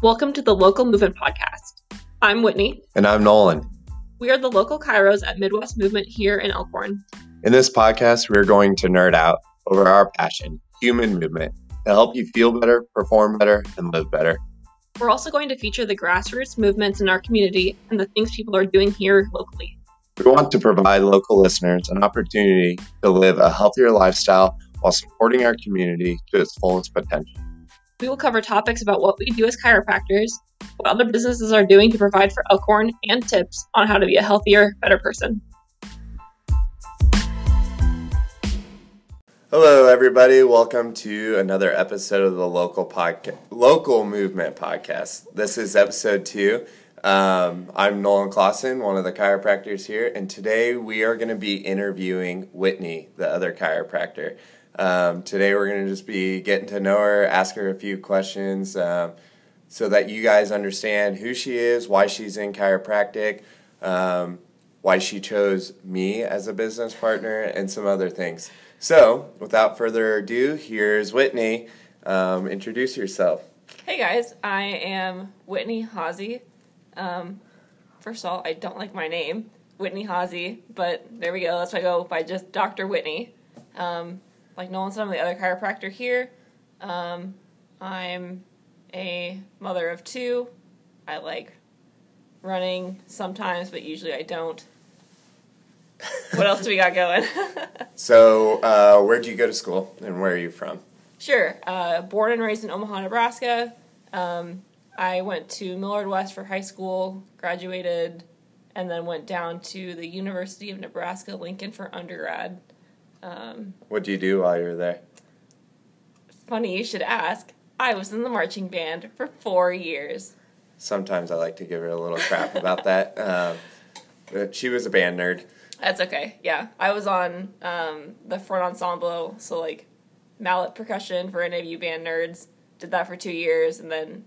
Welcome to the Local Movement Podcast. I'm Whitney. And I'm Nolan. We are the local chiros at Midwest Movement here in Elkhorn. In this podcast, we're going to nerd out over our passion, human movement, to help you feel better, perform better, and live better. We're also going to feature the grassroots movements in our community and the things people are doing here locally. We want to provide local listeners an opportunity to live a healthier lifestyle while supporting our community to its fullest potential. We will cover topics about what we do as chiropractors, what other businesses are doing to provide for Elkhorn, and tips on how to be a healthier, better person. Hello, everybody. Welcome to another episode of the local podcast, local movement podcast. This is episode two. Um, I'm Nolan Clausen, one of the chiropractors here, and today we are going to be interviewing Whitney, the other chiropractor. Um, today we're going to just be getting to know her, ask her a few questions um, so that you guys understand who she is, why she's in chiropractic, um, why she chose me as a business partner, and some other things. So, without further ado, here's Whitney. Um, introduce yourself. Hey guys, I am Whitney Hazy. Um, first of all, I don't like my name, Whitney Hazy, but there we go. That's why I go by just Dr. Whitney. Um, like Nolan said, I'm the other chiropractor here. Um, I'm a mother of two. I like running sometimes, but usually I don't. what else do we got going? so, uh, where do you go to school and where are you from? Sure. Uh, born and raised in Omaha, Nebraska. Um, I went to Millard West for high school, graduated, and then went down to the University of Nebraska Lincoln for undergrad. Um, what do you do while you're there? Funny you should ask. I was in the marching band for four years. Sometimes I like to give her a little crap about that. Um, but she was a band nerd. That's okay. Yeah, I was on um, the front ensemble, so like mallet percussion for any of you band nerds. Did that for two years, and then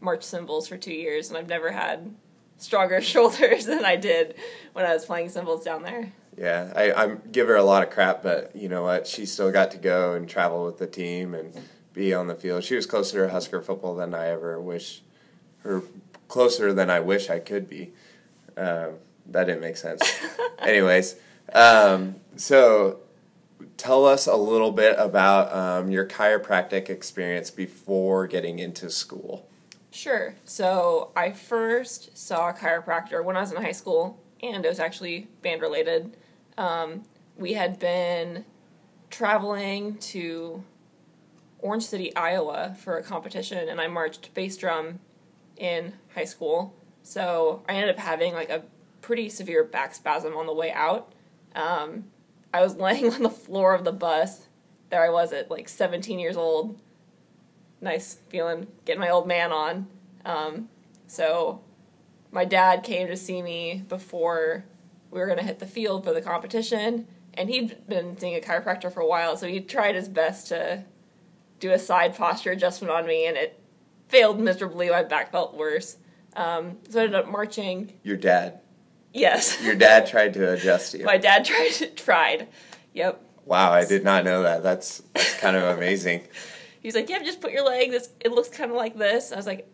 march cymbals for two years, and I've never had stronger shoulders than I did when I was playing cymbals down there. Yeah, I, I give her a lot of crap, but you know what? She still got to go and travel with the team and be on the field. She was closer to Husker football than I ever wish, or closer than I wish I could be. Um, that didn't make sense. Anyways, um, so tell us a little bit about um, your chiropractic experience before getting into school. Sure. So I first saw a chiropractor when I was in high school, and it was actually band related. Um, we had been traveling to Orange City, Iowa for a competition, and I marched bass drum in high school. So I ended up having like a pretty severe back spasm on the way out. Um, I was laying on the floor of the bus. There I was at like 17 years old. Nice feeling, getting my old man on. Um, so my dad came to see me before we were going to hit the field for the competition. And he'd been seeing a chiropractor for a while, so he tried his best to do a side posture adjustment on me, and it failed miserably. My back felt worse. Um, so I ended up marching. Your dad? Yes. Your dad tried to adjust you. My dad tried. Tried. Yep. Wow, I did not know that. That's that's kind of amazing. He's like, "Yeah, just put your leg. This it looks kind of like this." I was like,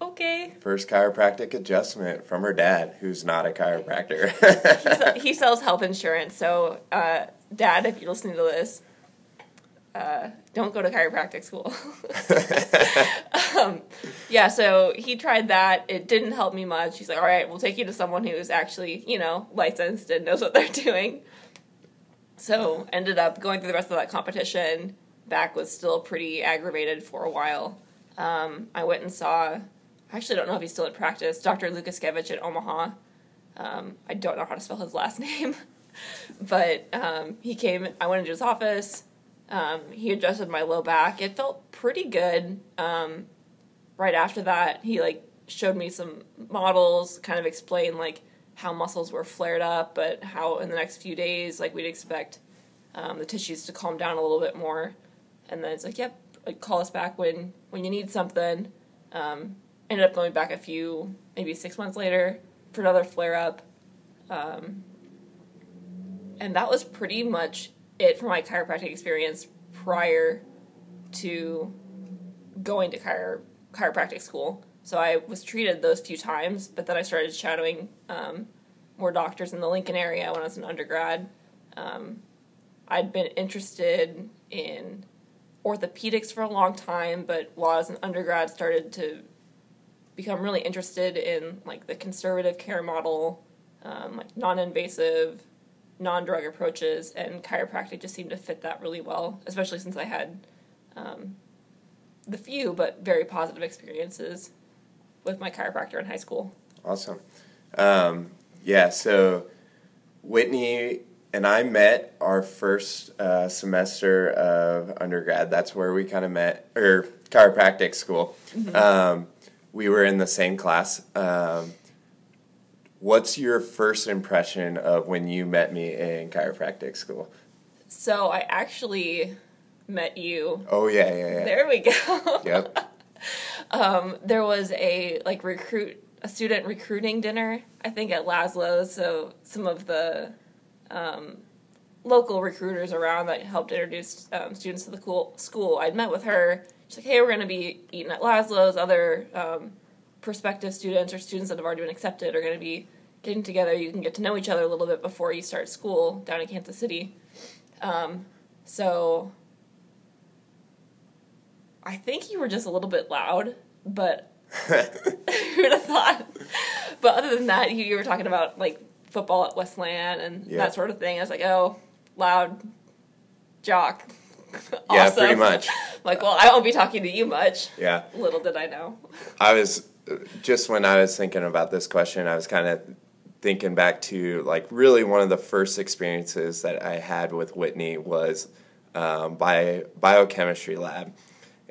okay. First chiropractic adjustment from her dad, who's not a chiropractor. he sells health insurance, so uh, dad, if you're listening to this, uh, don't go to chiropractic school. um, yeah, so he tried that. It didn't help me much. He's like, all right, we'll take you to someone who's actually, you know, licensed and knows what they're doing. So ended up going through the rest of that competition. Back was still pretty aggravated for a while. Um, I went and saw I actually don't know if he's still in practice. Dr. Lukaskevich at Omaha. Um, I don't know how to spell his last name, but um, he came. I went into his office. Um, he adjusted my low back. It felt pretty good. Um, right after that, he like showed me some models, kind of explained like how muscles were flared up, but how in the next few days, like we'd expect um, the tissues to calm down a little bit more. And then it's like, yep, like, call us back when when you need something. Um, ended up going back a few, maybe six months later for another flare up. Um, and that was pretty much it for my chiropractic experience prior to going to chiro- chiropractic school. so I was treated those few times, but then I started shadowing um, more doctors in the Lincoln area when I was an undergrad. Um, I'd been interested in orthopedics for a long time, but while I was an undergrad, started to become really interested in like the conservative care model, um, like non-invasive, non-drug approaches, and chiropractic just seemed to fit that really well, especially since I had um, the few but very positive experiences with my chiropractor in high school. Awesome. Um, yeah, so Whitney and I met our first uh, semester of undergrad. That's where we kind of met, or chiropractic school. Mm-hmm. Um, we were in the same class. Um, what's your first impression of when you met me in chiropractic school? So I actually met you. Oh yeah, yeah, yeah. There we go. Yep. um, there was a like recruit a student recruiting dinner I think at Lazlo's. So some of the um, local recruiters around that helped introduce um, students to the cool school. I'd met with her. She's like, "Hey, we're going to be eating at Lazlo's. Other um, prospective students or students that have already been accepted are going to be getting together. You can get to know each other a little bit before you start school down in Kansas City." Um, so I think you were just a little bit loud, but who would have thought? But other than that, you, you were talking about like football at Westland and yeah. that sort of thing. I was like, oh, loud jock. Yeah, pretty much. like, well, I won't be talking to you much. Yeah. Little did I know. I was just when I was thinking about this question, I was kind of thinking back to like really one of the first experiences that I had with Whitney was um, by biochemistry lab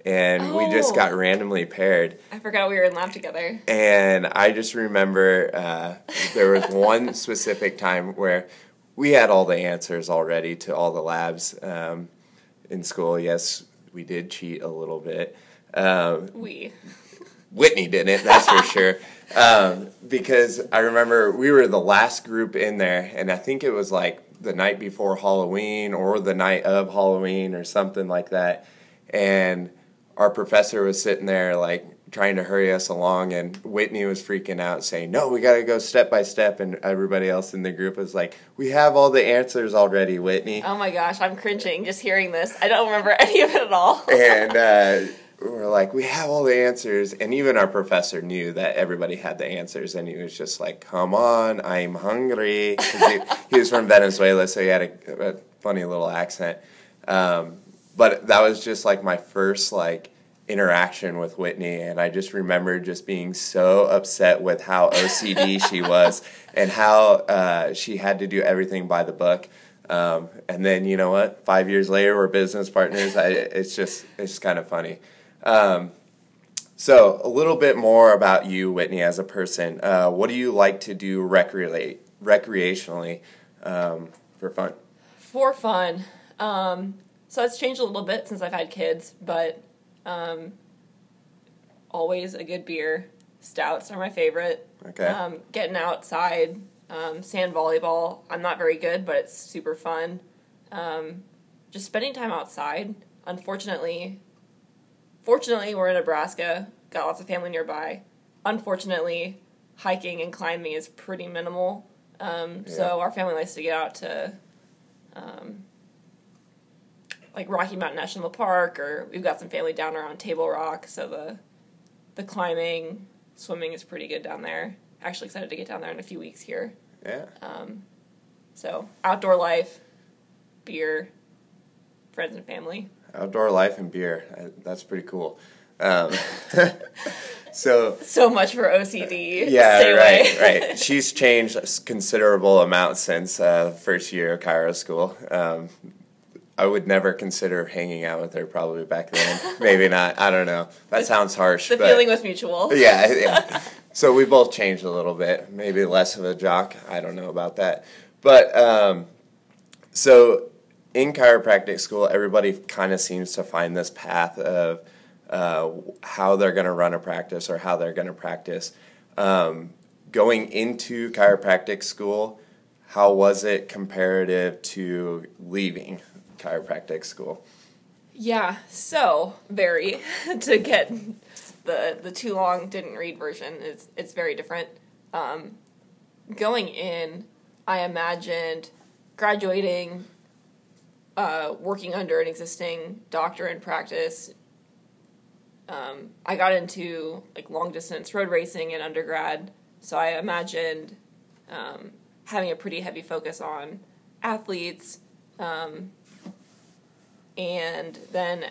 and oh. we just got oh. randomly paired. I forgot we were in lab together. And I just remember uh, there was one specific time where we had all the answers already to all the labs um, in school. Yes, we did cheat a little bit. Um, we. Whitney didn't, that's for sure. Um, because I remember we were the last group in there, and I think it was like the night before Halloween or the night of Halloween or something like that. And our professor was sitting there like trying to hurry us along and Whitney was freaking out saying, "No, we got to go step by step." And everybody else in the group was like, "We have all the answers already, Whitney." Oh my gosh, I'm cringing just hearing this. I don't remember any of it at all. and uh, we're like, "We have all the answers." And even our professor knew that everybody had the answers and he was just like, "Come on, I'm hungry." He, he, was from Venezuela, so he had a, a funny little accent. Um, but that was just like my first like interaction with Whitney, and I just remember just being so upset with how OCD she was and how uh, she had to do everything by the book. Um, and then you know what? Five years later, we're business partners. I, it's just it's kind of funny. Um, so a little bit more about you, Whitney, as a person. Uh, what do you like to do recreationally um, for fun? For fun. Um, so it's changed a little bit since I've had kids, but um, always a good beer. Stouts are my favorite. Okay. Um, getting outside, um, sand volleyball. I'm not very good, but it's super fun. Um, just spending time outside. Unfortunately, fortunately, we're in Nebraska. Got lots of family nearby. Unfortunately, hiking and climbing is pretty minimal. Um, yeah. So our family likes to get out to um, like Rocky Mountain National Park, or we've got some family down around Table Rock, so the the climbing, swimming is pretty good down there. Actually excited to get down there in a few weeks here. Yeah. Um, so outdoor life, beer, friends and family. Outdoor life and beer. That's pretty cool. Um, so so much for OCD. Yeah, Stay right, right. She's changed a considerable amount since uh, first year of chiro school. Um, I would never consider hanging out with her probably back then. Maybe not. I don't know. That sounds harsh. The feeling was mutual. Yeah, yeah. so we both changed a little bit. Maybe less of a jock. I don't know about that. But um, so in chiropractic school, everybody kind of seems to find this path of uh, how they're going to run a practice or how they're going to practice. Um, going into chiropractic school, how was it comparative to leaving? Chiropractic school? Yeah, so very to get the the too long didn't read version. It's it's very different. Um, going in, I imagined graduating, uh, working under an existing doctor in practice. Um, I got into like long distance road racing in undergrad, so I imagined um, having a pretty heavy focus on athletes. Um, and then